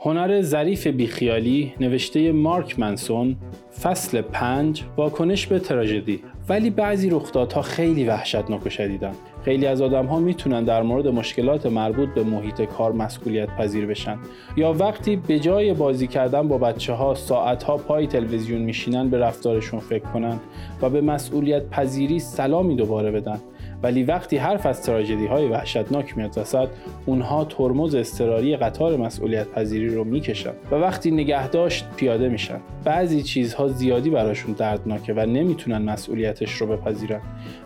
هنر ظریف بیخیالی نوشته مارک منسون فصل پنج واکنش به تراژدی. ولی بعضی رخدادها خیلی وحشتناک و شدیدن. خیلی از آدم ها می‌تونن در مورد مشکلات مربوط به محیط کار مسئولیت پذیر بشن. یا وقتی به جای بازی کردن با بچه ها ساعت ها پای تلویزیون میشینن به رفتارشون فکر کنن و به مسئولیت پذیری سلامی دوباره بدن. ولی وقتی حرف از تراژدی های وحشتناک میاد وسط اونها ترمز اضطراری قطار مسئولیت پذیری رو می‌کشن و وقتی نگهداشت پیاده میشن. بعضی چیزها زیادی براشون دردناکه و نمی‌تونن مسئولیتش رو بپذیرن.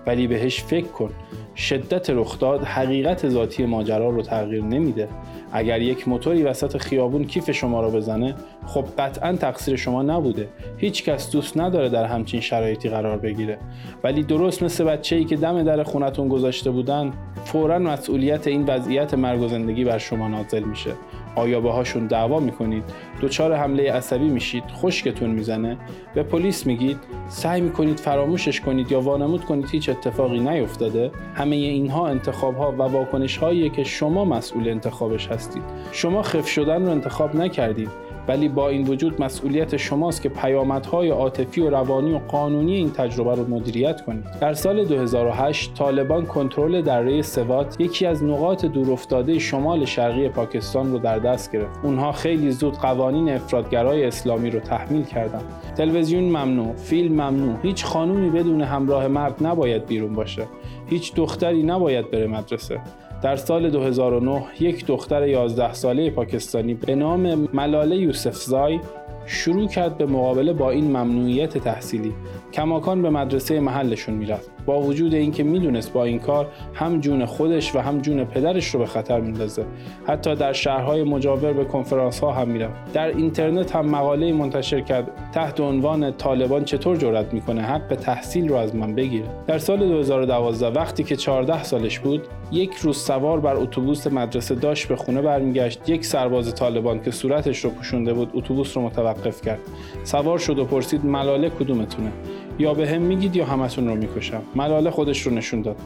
ولی بهش فکر کن شدت رخداد حقیقت ذاتی ماجرا رو تغییر نمیده. اگر یک موتوری وسط خیابون کیف شما رو بزنه خب قطعا تقصیر شما نبوده. هیچ کس دوست نداره در همچین شرایطی قرار بگیره. ولی درست مثل بچه ای که دم در خونتون گذاشته بودن فورا مسئولیت این وضعیت مرگ و زندگی بر شما نازل میشه. آیا باهاشون دعوا می‌کنید دچار حمله عصبی میشید خشکتون می‌زنه به پلیس میگید سعی می‌کنید فراموشش کنید یا وانمود کنید هیچ اتفاقی نیفتاده. همه اینها انتخاب ها و واکنش هایی که شما مسئول انتخابش هستید. شما خف شدن رو انتخاب نکردید. ولی با این وجود مسئولیت شماست که پیامدهای عاطفی و روانی و قانونی این تجربه رو مدیریت کنید. در سال 2008 طالبان کنترل دره سوات یکی از نقاط دورافتاده شمال شرقی پاکستان رو در دست گرفت. اونها خیلی زود قوانین افرادگرای اسلامی رو تحمیل کردند. تلویزیون ممنوع، فیلم ممنوع، هیچ خانومی بدون همراه مرد نباید بیرون باشه. هیچ دختری نباید بره مدرسه. در سال 2009 یک دختر 11 ساله پاکستانی به نام ملاله یوسفزای شروع کرد به مقابله با این ممنوعیت تحصیلی. کماکان به مدرسه محلشون می‌رفت. با وجود اینکه می‌دونست با این کار هم جون خودش و هم جون پدرش رو به خطر میندازه. حتی در شهرهای مجاور به کنفرانس ها هم می‌رفت. در اینترنت هم مقاله منتشر کرد. تحت عنوان طالبان چطور جرأت می‌کنه؟ حق تحصیل رو از من بگیره. در سال 2012 وقتی که 14 سالش بود یک روز سوار بر اتوبوس مدرسه داشت به خونه برمیگشت. یک سرباز طالبان که صورتش رو پوشونده بود اتوبوس رو متوقف کرد. سوار شد و پرسید ملاله کدومتونه؟ یا به هم میگید یا همتون رو می‌کشم. ملاله خودش رو نشون داد.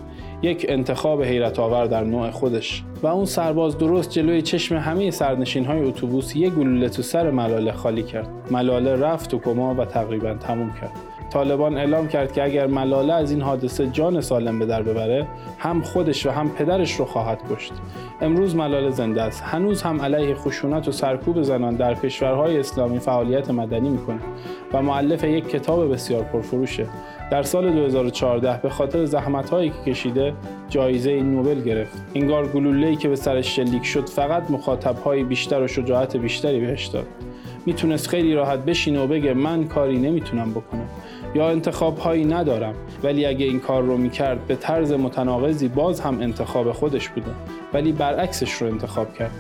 یک انتخاب حیرت آور در نوع خودش. و اون سرباز درست جلوی چشم همه سرنشین های اتوبوس یک گلوله تو سر ملاله خالی کرد. ملاله رفت و کما و تقریبا تموم کرد. طالبان اعلام کرد که اگر ملاله از این حادثه جان سالم به در ببره هم خودش و هم پدرش رو خواهد کشت. امروز ملاله زنده است. هنوز هم علیه خشونت و سرکوب زنان در کشورهای اسلامی فعالیت مدنی می‌کنه و معلف یک کتاب بسیار پرفروشه. در سال 2014 به خاطر زحمتهایی که کشیده جایزه نوبل گرفت. انگار گلوله‌ای که به سرش شلیک شد فقط مخاطبهای بیشتر و شجاعت بیشتری بهش داد. می‌تونست خیلی راحت بشینه و بگه من کاری نمی‌تونم بکنم یا انتخاب هایی ندارم ولی اگه این کار رو می‌کرد به طرز متناقضی باز هم انتخاب خودش بوده ولی برعکسش رو انتخاب کرد.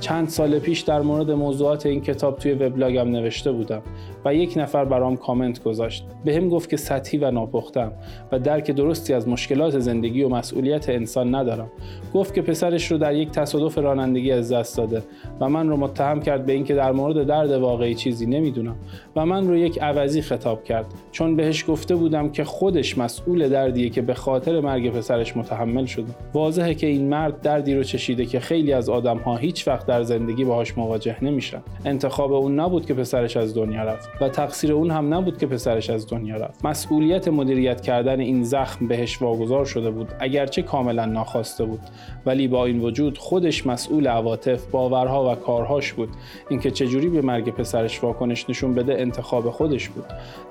چند سال پیش در مورد موضوعات این کتاب توی وبلاگم نوشته بودم و یک نفر برام کامنت گذاشت. هم گفت که سطحی و ناپختم و درک درستی از مشکلات زندگی و مسئولیت انسان ندارم. گفت که پسرش رو در یک تصادف رانندگی از دست داده و من رو متهم کرد به اینکه در مورد درد واقعی چیزی نمی‌دونم و من رو یک عوضی خطاب کرد. چون بهش گفته بودم که خودش مسئول دردیه که به خاطر مرگ پسرش متحمل شده. واضحه که این مرد دردی رو چشیده که خیلی از آدم ها هیچ وقت در زندگی باهاش مواجه نمیشن انتخاب اون نبود که پسرش از دنیا رفت و تقصیر اون هم نبود که پسرش از دنیا رفت. مسئولیت مدیریت کردن این زخم بهش واگذار شده بود اگرچه کاملا ناخواسته بود. ولی با این وجود خودش مسئول عواطف باورها و کارهاش بود. اینکه چجوری به مرگ پسرش واکنش نشون بده انتخاب خودش بود.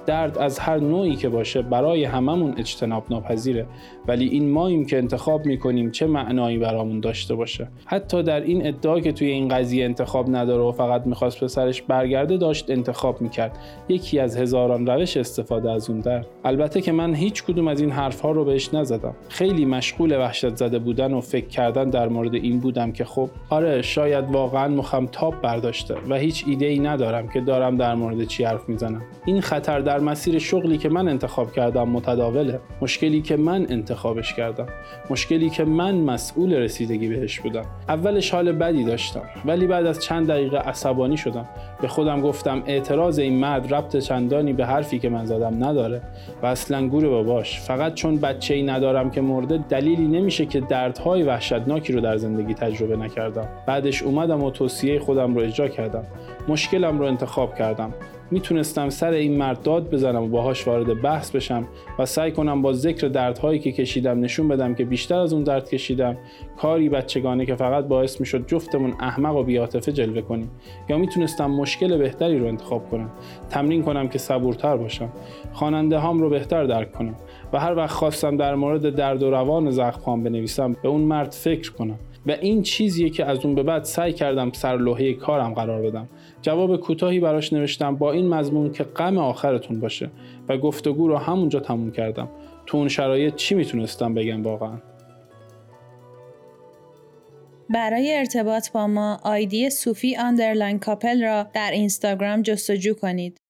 درد از هر نوعی که باشه برای هممون اجتناب ناپذیره ولی این ماییم که انتخاب می‌کنیم چه معنایی برامون داشته باشه. حتی در این ادعا که توی این قضیه انتخاب نداره و فقط می‌خواست پسرش برگرده داشت انتخاب می‌کرد. یکی از هزاران روش استفاده از اون درد البته که من هیچ کدوم از این حرفها رو بهش نزدم. خیلی مشغول وحشت زده بودن و فکر کردن در مورد این بودم که خب آره شاید واقعا مخم تاب برداشته و هیچ ایده ای ندارم که دارم در مورد چی حرف می‌زنم. این خطر در مسیر شغلی که من انتخاب کردم متداوله. مشکلی که من انتخابش کردم. مشکلی که من مسئول رسیدگی بهش بودم. اولش حال بدی داشتم. ولی بعد از چند دقیقه عصبانی شدم. به خودم گفتم اعتراض این مرد ربط چندانی به حرفی که من زدم نداره و اصلا گور باباش. فقط چون بچه ای ندارم که مرده دلیلی نمیشه که دردهای وحشتناکی رو در زندگی تجربه نکردم. بعدش اومدم و توصیه خودم رو اجرا کردم. مشکلم رو انتخاب کردم. می‌تونستم سر این مرد داد بزنم و باهاش وارد بحث بشم و سعی کنم با ذکر دردهایی که کشیدم نشون بدم که بیشتر از اون درد کشیدم کاری بچگانه که فقط باعث می‌شد جفتمون احمق و بیاتفه جلوه کنیم یا می‌تونستم مشکل بهتری رو انتخاب کنم تمرین کنم که صبورتر باشم خواننده هام رو بهتر درک کنم و هر وقت خواستم در مورد درد و روان زخم بنویسم به اون مرد فکر کنم. و این چیزیه که از اون به بعد سعی کردم سر کارم قرار بدم. جواب کوتاهی براش نوشتم با این مضمون که غم آخرتون باشه و گفتگو رو همونجا تموم کردم. تو اون شرایط چی می‌تونستم بگم واقعا؟ برای ارتباط با ما ID صوفی underline کاپل را در اینستاگرام جستجو کنید.